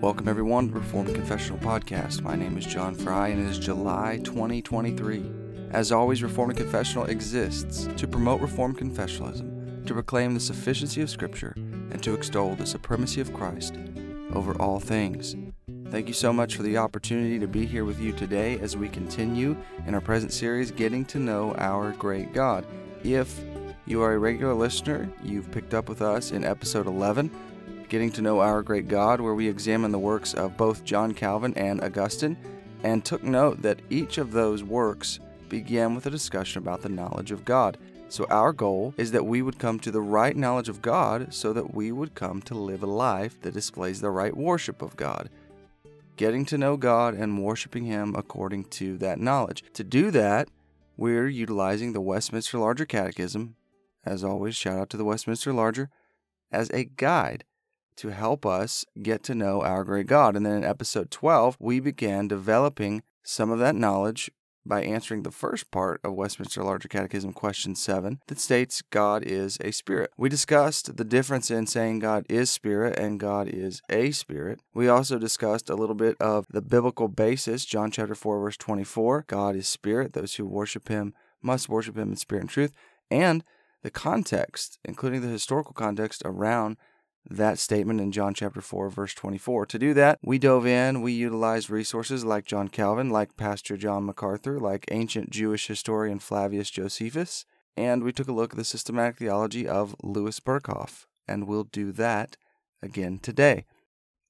Welcome, everyone, to Reformed Confessional Podcast. My name is John Fry, and it is July 2023. As always, Reformed Confessional exists to promote Reformed confessionalism, to proclaim the sufficiency of Scripture, and to extol the supremacy of Christ over all things. Thank you so much for the opportunity to be here with you today as we continue in our present series, Getting to Know Our Great God. If you are a regular listener, you've picked up with us in episode 11 Getting to Know Our Great God, where we examine the works of both John Calvin and Augustine, and took note that each of those works began with a discussion about the knowledge of God. So, our goal is that we would come to the right knowledge of God so that we would come to live a life that displays the right worship of God. Getting to know God and worshiping Him according to that knowledge. To do that, we're utilizing the Westminster Larger Catechism. As always, shout out to the Westminster Larger as a guide to help us get to know our great God. And then in episode 12, we began developing some of that knowledge by answering the first part of Westminster Larger Catechism, question 7, that states God is a spirit. We discussed the difference in saying God is spirit and God is a spirit. We also discussed a little bit of the biblical basis, John chapter 4 verse 24, God is spirit, those who worship him must worship him in spirit and truth, and the context, including the historical context around that statement in John chapter 4 verse 24. To do that, we dove in, we utilized resources like John Calvin, like Pastor John MacArthur, like ancient Jewish historian Flavius Josephus, and we took a look at the systematic theology of Louis Berkhof, and we'll do that again today.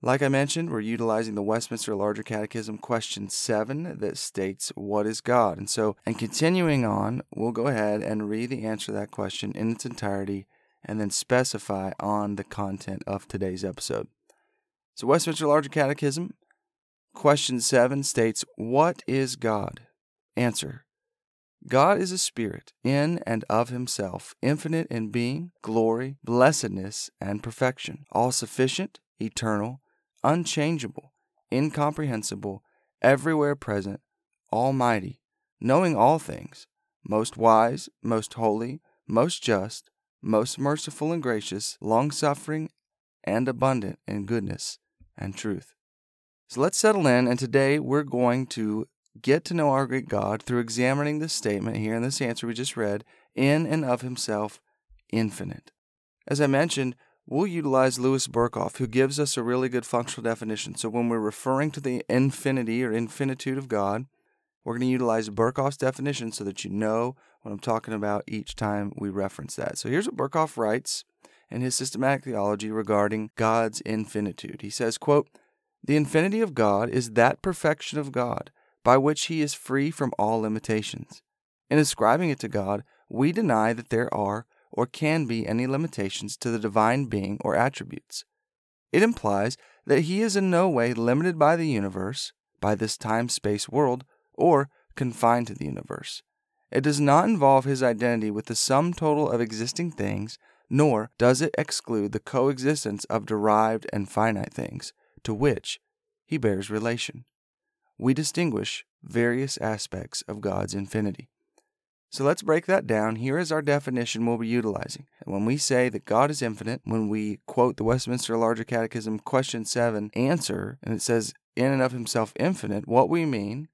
Like I mentioned, we're utilizing the Westminster Larger Catechism question 7 that states, What is God? And so, and continuing on, we'll go ahead and read the answer to that question in its entirety and then specify on the content of today's episode. So, Westminster Larger Catechism, question 7 states, What is God? Answer God is a spirit in and of himself, infinite in being, glory, blessedness, and perfection, all sufficient, eternal, unchangeable, incomprehensible, everywhere present, almighty, knowing all things, most wise, most holy, most just, most merciful and gracious, long suffering, and abundant in goodness and truth. So let's settle in, and today we're going to get to know our great God through examining this statement here in this answer we just read in and of himself infinite. As I mentioned, we'll utilize Louis Berkhof, who gives us a really good functional definition. So when we're referring to the infinity or infinitude of God, we're going to utilize Berkhof's definition so that you know what I'm talking about each time we reference that. So here's what Berkhof writes in his systematic theology regarding God's infinitude. He says, quote, "The infinity of God is that perfection of God by which he is free from all limitations. In ascribing it to God, we deny that there are or can be any limitations to the divine being or attributes. It implies that he is in no way limited by the universe, by this time space world, or confined to the universe. It does not involve his identity with the sum total of existing things, nor does it exclude the coexistence of derived and finite things, to which he bears relation. We distinguish various aspects of God's infinity. So let's break that down. Here is our definition we'll be utilizing. When we say that God is infinite, when we quote the Westminster Larger Catechism, question 7, answer, and it says, in and of himself infinite, what we mean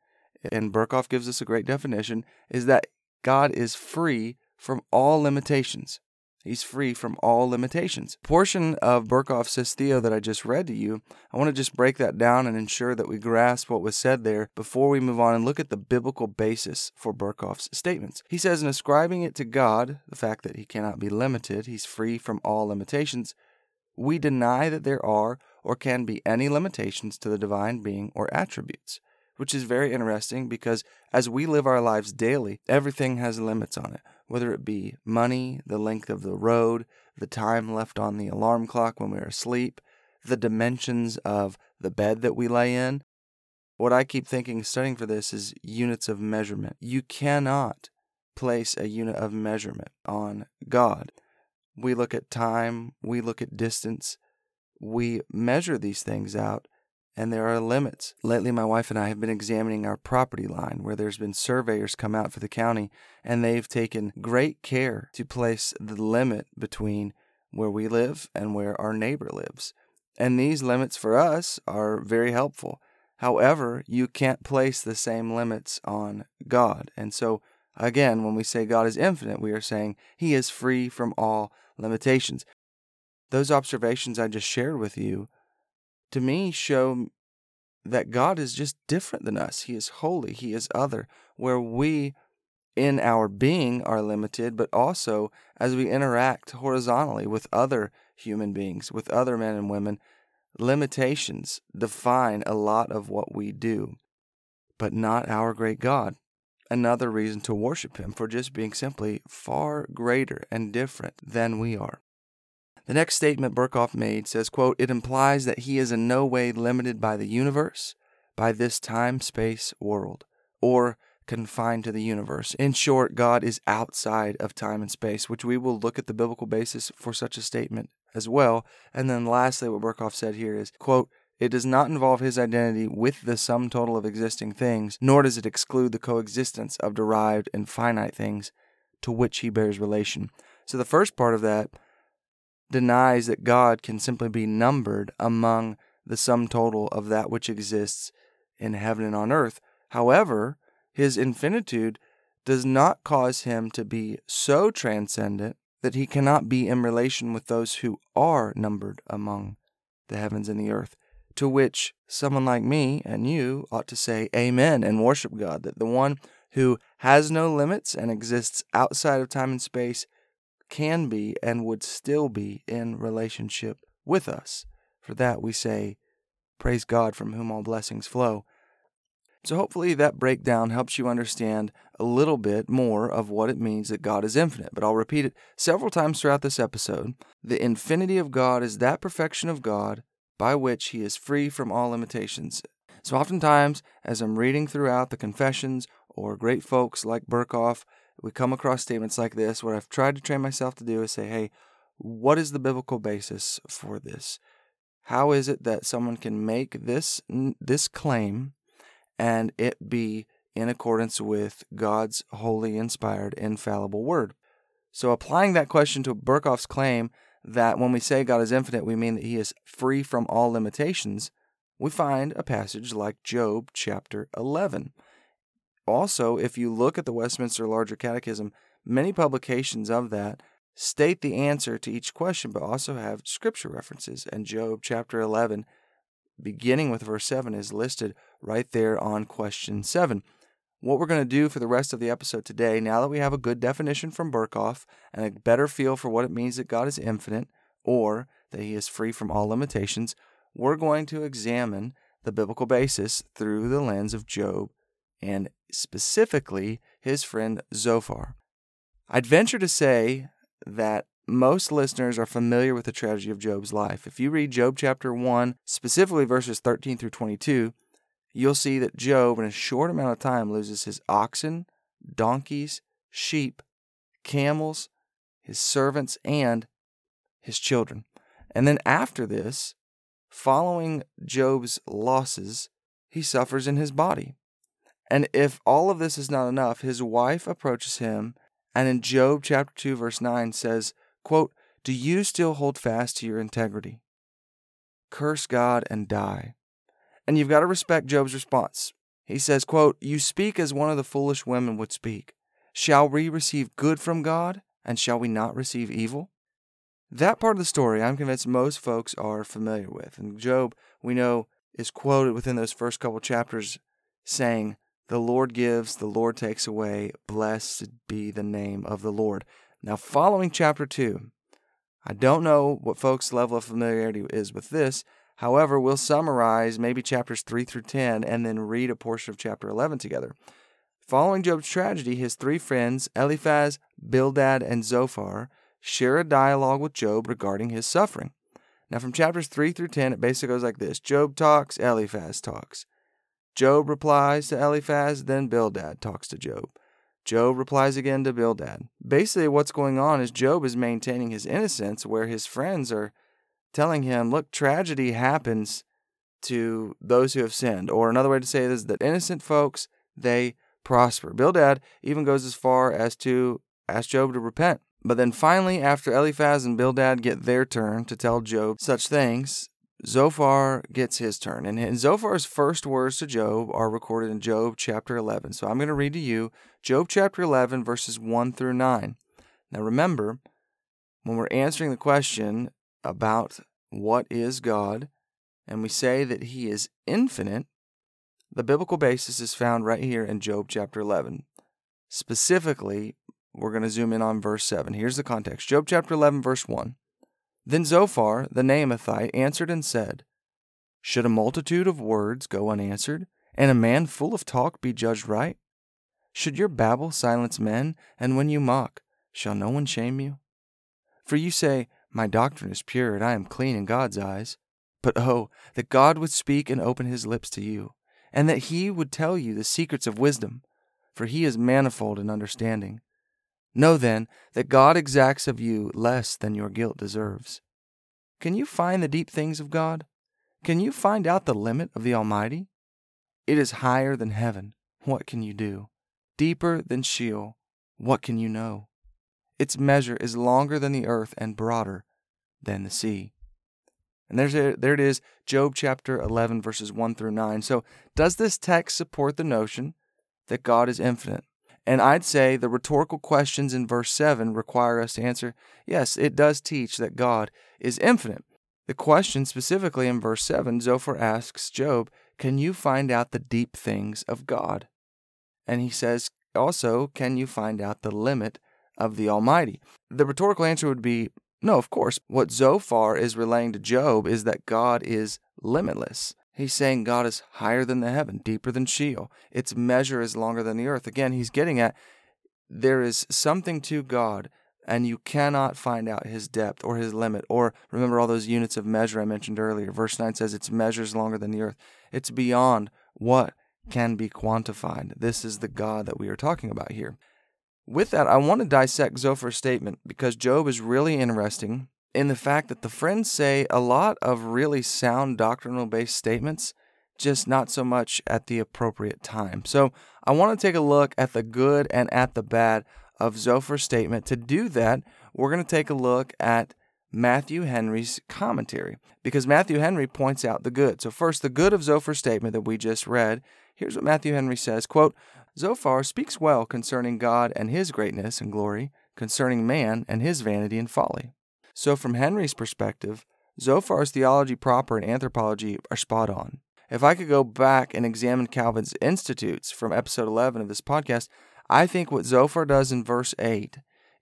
and Berkhof gives us a great definition, is that God is free from all limitations. He's free from all limitations. Portion of Berkhof's Systeo that I just read to you, I want to just break that down and ensure that we grasp what was said there before we move on and look at the biblical basis for Berkhof's statements. He says, in ascribing it to God, the fact that he cannot be limited, he's free from all limitations, we deny that there are or can be any limitations to the divine being or attributes which is very interesting because as we live our lives daily, everything has limits on it, whether it be money, the length of the road, the time left on the alarm clock when we're asleep, the dimensions of the bed that we lay in. What I keep thinking, studying for this, is units of measurement. You cannot place a unit of measurement on God. We look at time, we look at distance, we measure these things out and there are limits. Lately, my wife and I have been examining our property line where there's been surveyors come out for the county, and they've taken great care to place the limit between where we live and where our neighbor lives. And these limits for us are very helpful. However, you can't place the same limits on God. And so, again, when we say God is infinite, we are saying He is free from all limitations. Those observations I just shared with you, to me, show that God is just different than us. He is holy, He is other, where we in our being are limited, but also as we interact horizontally with other human beings, with other men and women, limitations define a lot of what we do, but not our great God. Another reason to worship Him for just being simply far greater and different than we are. The next statement Berkhof made says, quote, It implies that he is in no way limited by the universe, by this time space world, or confined to the universe. In short, God is outside of time and space, which we will look at the biblical basis for such a statement as well. And then lastly, what Berkhof said here is, quote, it does not involve his identity with the sum total of existing things, nor does it exclude the coexistence of derived and finite things to which he bears relation. So the first part of that denies that God can simply be numbered among the sum total of that which exists in heaven and on earth. However, his infinitude does not cause him to be so transcendent that he cannot be in relation with those who are numbered among the heavens and the earth. To which someone like me and you ought to say amen and worship God, that the one who has no limits and exists outside of time and space can be and would still be in relationship with us. For that we say, Praise God from whom all blessings flow. So, hopefully, that breakdown helps you understand a little bit more of what it means that God is infinite. But I'll repeat it several times throughout this episode. The infinity of God is that perfection of God by which He is free from all limitations. So, oftentimes, as I'm reading throughout the confessions or great folks like Berkhof we come across statements like this. What I've tried to train myself to do is say, hey, what is the biblical basis for this? How is it that someone can make this this claim and it be in accordance with God's holy, inspired, infallible word? So applying that question to Berkhof's claim that when we say God is infinite, we mean that he is free from all limitations, we find a passage like Job chapter 11. Also, if you look at the Westminster Larger Catechism, many publications of that state the answer to each question, but also have scripture references. And Job chapter 11, beginning with verse 7, is listed right there on question 7. What we're going to do for the rest of the episode today, now that we have a good definition from Berkhof and a better feel for what it means that God is infinite or that he is free from all limitations, we're going to examine the biblical basis through the lens of Job and specifically his friend Zophar. I'd venture to say that most listeners are familiar with the tragedy of Job's life. If you read Job chapter 1, specifically verses 13 through 22, you'll see that Job, in a short amount of time, loses his oxen, donkeys, sheep, camels, his servants, and his children. And then after this, following Job's losses, he suffers in his body. And if all of this is not enough, his wife approaches him and in Job chapter 2 verse 9 says, quote, "Do you still hold fast to your integrity? Curse God and die." And you've got to respect Job's response. He says, quote, "You speak as one of the foolish women would speak. Shall we receive good from God and shall we not receive evil?" That part of the story I'm convinced most folks are familiar with. And Job, we know, is quoted within those first couple chapters saying, the Lord gives, the Lord takes away. Blessed be the name of the Lord. Now, following chapter 2, I don't know what folks' level of familiarity is with this. However, we'll summarize maybe chapters 3 through 10 and then read a portion of chapter 11 together. Following Job's tragedy, his three friends, Eliphaz, Bildad, and Zophar, share a dialogue with Job regarding his suffering. Now, from chapters 3 through 10, it basically goes like this Job talks, Eliphaz talks. Job replies to Eliphaz, then Bildad talks to Job. Job replies again to Bildad. Basically, what's going on is Job is maintaining his innocence, where his friends are telling him, look, tragedy happens to those who have sinned. Or another way to say this is that innocent folks, they prosper. Bildad even goes as far as to ask Job to repent. But then finally, after Eliphaz and Bildad get their turn to tell Job such things, Zophar gets his turn. And Zophar's first words to Job are recorded in Job chapter 11. So I'm going to read to you Job chapter 11, verses 1 through 9. Now remember, when we're answering the question about what is God, and we say that he is infinite, the biblical basis is found right here in Job chapter 11. Specifically, we're going to zoom in on verse 7. Here's the context Job chapter 11, verse 1. Then Zophar the Naamathite answered and said, Should a multitude of words go unanswered, and a man full of talk be judged right? Should your babble silence men, and when you mock, shall no one shame you? For you say, My doctrine is pure, and I am clean in God's eyes. But oh, that God would speak and open his lips to you, and that he would tell you the secrets of wisdom, for he is manifold in understanding. Know then that God exacts of you less than your guilt deserves. Can you find the deep things of God? Can you find out the limit of the Almighty? It is higher than heaven. What can you do? Deeper than Sheol. What can you know? Its measure is longer than the earth and broader than the sea. And there's a, there it is, Job chapter 11, verses 1 through 9. So, does this text support the notion that God is infinite? And I'd say the rhetorical questions in verse 7 require us to answer yes, it does teach that God is infinite. The question specifically in verse 7, Zophar asks Job, Can you find out the deep things of God? And he says also, Can you find out the limit of the Almighty? The rhetorical answer would be no, of course. What Zophar is relaying to Job is that God is limitless. He's saying God is higher than the heaven, deeper than Sheol. Its measure is longer than the earth. Again, he's getting at there is something to God, and you cannot find out his depth or his limit. Or remember all those units of measure I mentioned earlier. Verse 9 says its measure is longer than the earth. It's beyond what can be quantified. This is the God that we are talking about here. With that, I want to dissect Zophar's statement because Job is really interesting in the fact that the friends say a lot of really sound doctrinal based statements, just not so much at the appropriate time. So I want to take a look at the good and at the bad of Zophar's statement. To do that, we're going to take a look at Matthew Henry's commentary because Matthew Henry points out the good. So first, the good of Zophar's statement that we just read. Here's what Matthew Henry says, quote, Zophar speaks well concerning God and his greatness and glory, concerning man and his vanity and folly. So, from Henry's perspective, Zophar's theology proper and anthropology are spot on. If I could go back and examine Calvin's Institutes from episode 11 of this podcast, I think what Zophar does in verse 8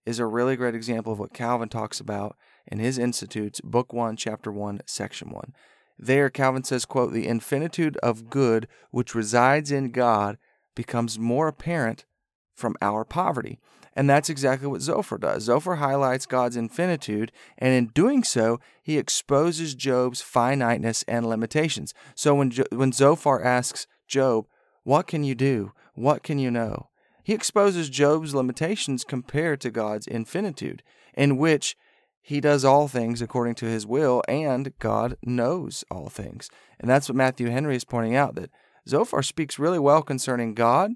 is a really great example of what Calvin talks about in his Institutes, Book 1, Chapter 1, Section 1. There, Calvin says, quote, The infinitude of good which resides in God becomes more apparent from our poverty. And that's exactly what Zophar does. Zophar highlights God's infinitude, and in doing so, he exposes Job's finiteness and limitations. So when, jo- when Zophar asks Job, What can you do? What can you know? He exposes Job's limitations compared to God's infinitude, in which he does all things according to his will, and God knows all things. And that's what Matthew Henry is pointing out that Zophar speaks really well concerning God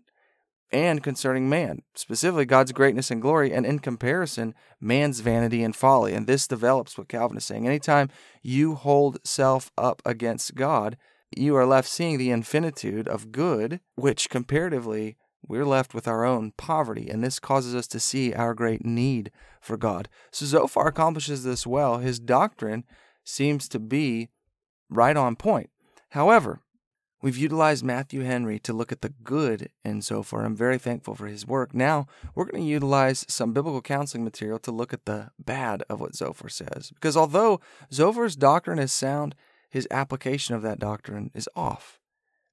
and concerning man, specifically God's greatness and glory, and in comparison, man's vanity and folly. And this develops what Calvin is saying. Anytime you hold self up against God, you are left seeing the infinitude of good, which comparatively we're left with our own poverty, and this causes us to see our great need for God. So Zophar accomplishes this well. His doctrine seems to be right on point. However, We've utilized Matthew Henry to look at the good in Zophar. I'm very thankful for his work. Now, we're going to utilize some biblical counseling material to look at the bad of what Zophar says. Because although Zophar's doctrine is sound, his application of that doctrine is off.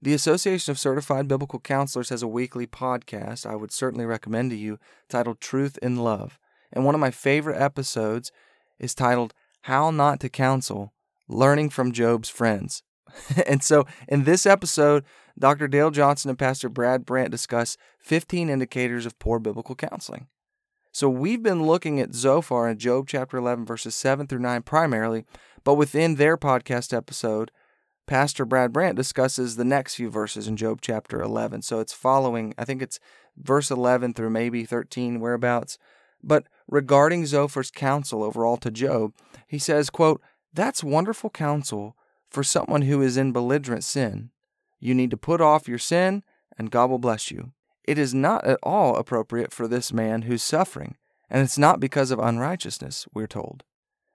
The Association of Certified Biblical Counselors has a weekly podcast I would certainly recommend to you titled Truth in Love. And one of my favorite episodes is titled How Not to Counsel Learning from Job's Friends. and so in this episode, Dr. Dale Johnson and Pastor Brad Brandt discuss 15 indicators of poor biblical counseling. So we've been looking at Zophar in Job chapter 11, verses 7 through 9 primarily, but within their podcast episode, Pastor Brad Brandt discusses the next few verses in Job chapter 11. So it's following, I think it's verse 11 through maybe 13, whereabouts. But regarding Zophar's counsel overall to Job, he says, quote, That's wonderful counsel for someone who is in belligerent sin. You need to put off your sin, and God will bless you. It is not at all appropriate for this man who's suffering, and it's not because of unrighteousness, we're told.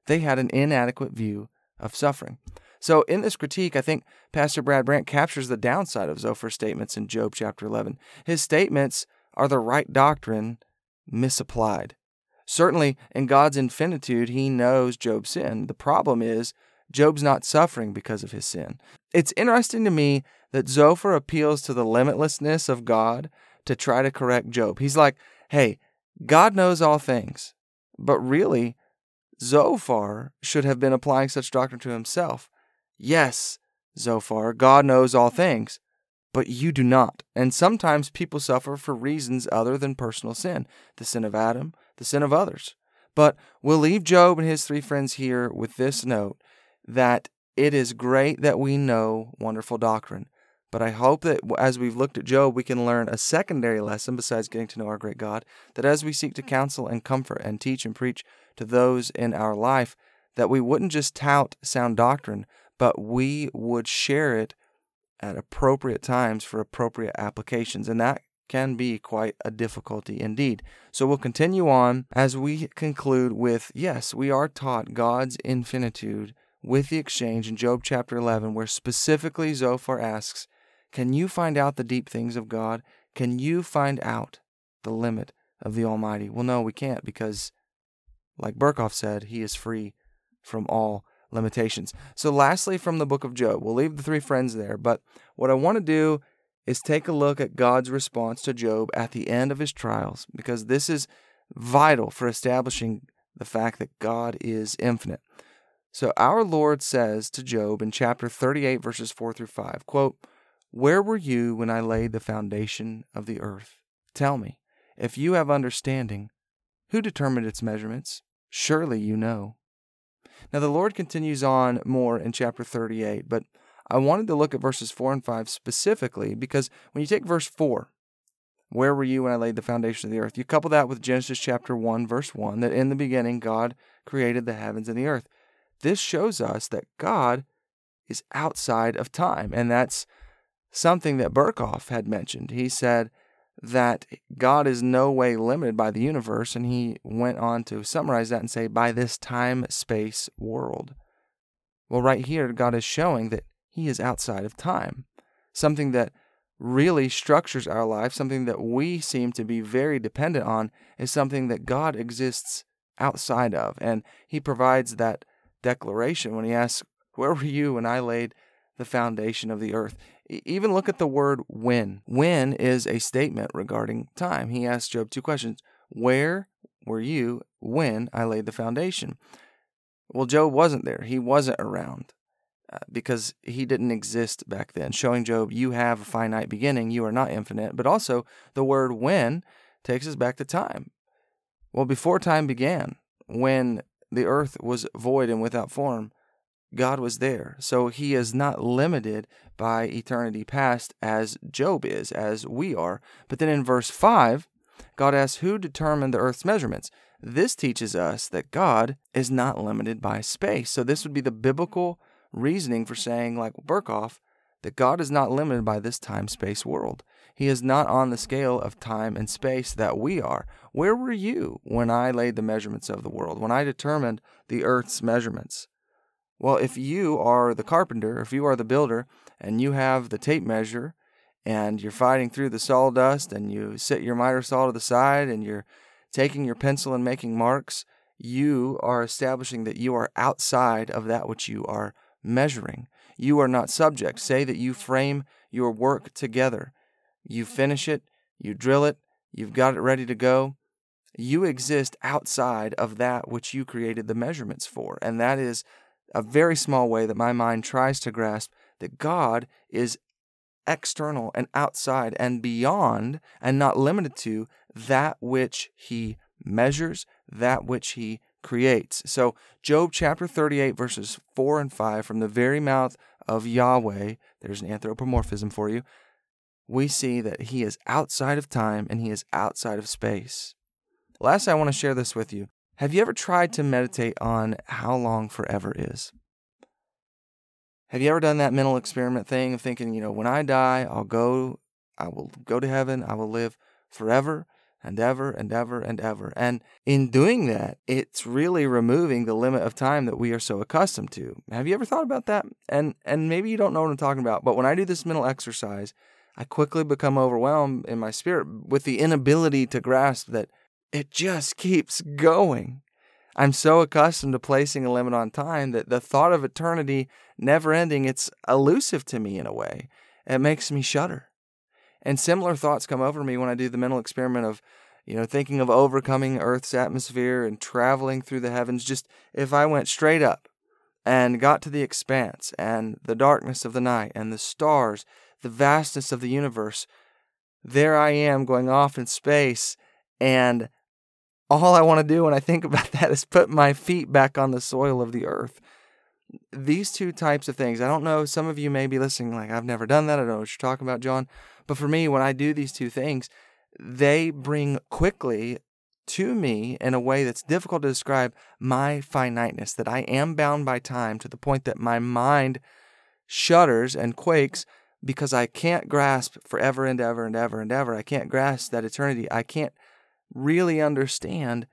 They had an inadequate view of suffering. So, in this critique, I think Pastor Brad Brandt captures the downside of Zophar's statements in Job chapter 11. His statements are the right doctrine misapplied. Certainly, in God's infinitude, he knows Job's sin. The problem is, Job's not suffering because of his sin. It's interesting to me that Zophar appeals to the limitlessness of God to try to correct Job. He's like, hey, God knows all things. But really, Zophar should have been applying such doctrine to himself. Yes, Zophar, God knows all things, but you do not. And sometimes people suffer for reasons other than personal sin the sin of Adam, the sin of others. But we'll leave Job and his three friends here with this note that it is great that we know wonderful doctrine. But I hope that as we've looked at Job, we can learn a secondary lesson besides getting to know our great God. That as we seek to mm-hmm. counsel and comfort and teach and preach to those in our life, that we wouldn't just tout sound doctrine, but we would share it at appropriate times for appropriate applications. And that can be quite a difficulty indeed. So we'll continue on as we conclude with yes, we are taught God's infinitude with the exchange in Job chapter 11, where specifically Zophar asks, Can you find out the deep things of God? Can you find out the limit of the Almighty? Well, no, we can't because, like Berkhof said, he is free from all limitations. So, lastly, from the book of Job, we'll leave the three friends there, but what I want to do is take a look at God's response to Job at the end of his trials, because this is vital for establishing the fact that God is infinite. So, our Lord says to Job in chapter 38, verses 4 through 5, quote, Where were you when I laid the foundation of the earth? Tell me, if you have understanding, who determined its measurements? Surely you know. Now, the Lord continues on more in chapter 38, but I wanted to look at verses 4 and 5 specifically because when you take verse 4, where were you when I laid the foundation of the earth? You couple that with Genesis chapter 1, verse 1, that in the beginning God created the heavens and the earth. This shows us that God is outside of time. And that's something that Berkhof had mentioned. He said that God is no way limited by the universe, and he went on to summarize that and say, by this time space world. Well, right here, God is showing that he is outside of time, something that really structures our life, something that we seem to be very dependent on, is something that God exists outside of. And he provides that declaration when he asks, Where were you when I laid the foundation of the earth? Even look at the word when. When is a statement regarding time. He asked Job two questions Where were you when I laid the foundation? Well, Job wasn't there. He wasn't around uh, because he didn't exist back then, showing Job, you have a finite beginning, you are not infinite. But also, the word when takes us back to time. Well, before time began, when the earth was void and without form, God was there. So he is not limited by eternity past as Job is, as we are. But then in verse 5, God asks, Who determined the earth's measurements? This teaches us that God is not limited by space. So this would be the biblical reasoning for saying, like Berkhof, that God is not limited by this time space world. He is not on the scale of time and space that we are. Where were you when I laid the measurements of the world, when I determined the earth's measurements? Well, if you are the carpenter, if you are the builder, and you have the tape measure, and you're fighting through the sawdust, and you set your miter saw to the side, and you're taking your pencil and making marks, you are establishing that you are outside of that which you are measuring. You are not subject. Say that you frame your work together you finish it, you drill it, you've got it ready to go. You exist outside of that which you created the measurements for. And that is a very small way that my mind tries to grasp that God is external and outside and beyond and not limited to that which he measures, that which he creates. So, Job chapter 38, verses 4 and 5, from the very mouth of Yahweh, there's an anthropomorphism for you we see that he is outside of time and he is outside of space. Last, I want to share this with you. Have you ever tried to meditate on how long forever is? Have you ever done that mental experiment thing of thinking, you know, when I die, I'll go, I will go to heaven, I will live forever and ever and ever and ever. And in doing that, it's really removing the limit of time that we are so accustomed to. Have you ever thought about that? And and maybe you don't know what I'm talking about, but when I do this mental exercise, I quickly become overwhelmed in my spirit with the inability to grasp that it just keeps going. I'm so accustomed to placing a limit on time that the thought of eternity never ending, it's elusive to me in a way. It makes me shudder. And similar thoughts come over me when I do the mental experiment of, you know, thinking of overcoming Earth's atmosphere and traveling through the heavens. Just if I went straight up and got to the expanse and the darkness of the night and the stars, the vastness of the universe, there I am going off in space. And all I want to do when I think about that is put my feet back on the soil of the earth. These two types of things, I don't know, some of you may be listening like, I've never done that. I don't know what you're talking about, John. But for me, when I do these two things, they bring quickly to me in a way that's difficult to describe my finiteness, that I am bound by time to the point that my mind shudders and quakes because I can't grasp forever and ever and ever and ever. I can't grasp that eternity. I can't really understand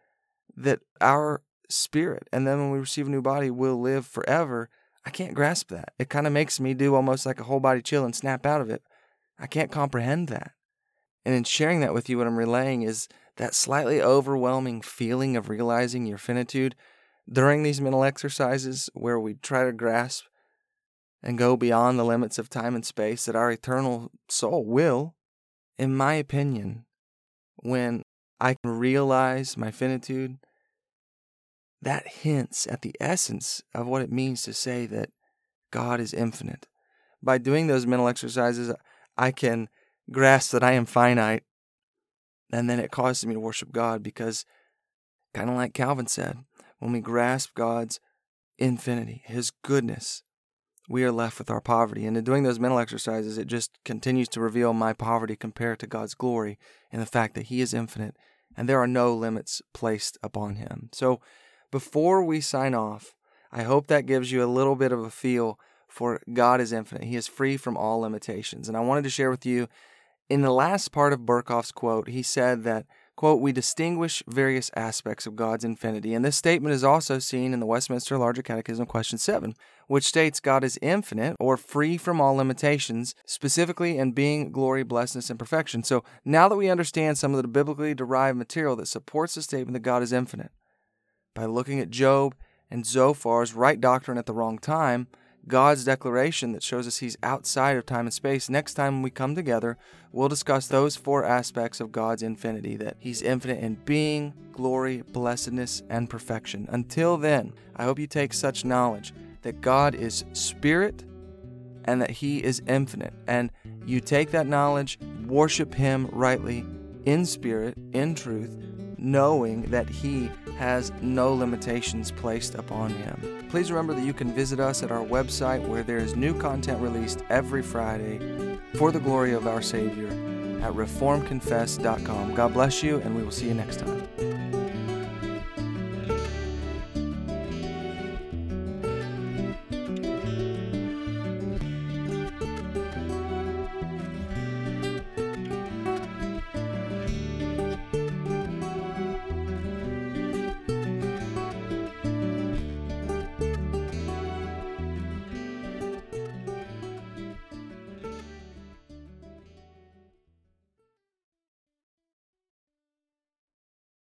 that our spirit and then when we receive a new body will live forever. I can't grasp that. It kind of makes me do almost like a whole body chill and snap out of it. I can't comprehend that. And in sharing that with you, what I'm relaying is that slightly overwhelming feeling of realizing your finitude during these mental exercises where we try to grasp and go beyond the limits of time and space that our eternal soul will, in my opinion, when I can realize my finitude, that hints at the essence of what it means to say that God is infinite. By doing those mental exercises, I can grasp that I am finite. And then it causes me to worship God because, kind of like Calvin said, when we grasp God's infinity, His goodness, we are left with our poverty. And in doing those mental exercises, it just continues to reveal my poverty compared to God's glory and the fact that He is infinite and there are no limits placed upon Him. So before we sign off, I hope that gives you a little bit of a feel for God is infinite. He is free from all limitations. And I wanted to share with you in the last part of Berkhof's quote, he said that, quote, we distinguish various aspects of God's infinity. And this statement is also seen in the Westminster Larger Catechism, question 7, which states God is infinite or free from all limitations, specifically in being, glory, blessedness, and perfection. So now that we understand some of the biblically derived material that supports the statement that God is infinite, by looking at Job and Zophar's right doctrine at the wrong time, God's declaration that shows us He's outside of time and space. Next time we come together, we'll discuss those four aspects of God's infinity that He's infinite in being, glory, blessedness, and perfection. Until then, I hope you take such knowledge that God is spirit and that He is infinite. And you take that knowledge, worship Him rightly in spirit, in truth, knowing that He has no limitations placed upon him. Please remember that you can visit us at our website where there is new content released every Friday for the glory of our Savior at reformconfess.com. God bless you, and we will see you next time.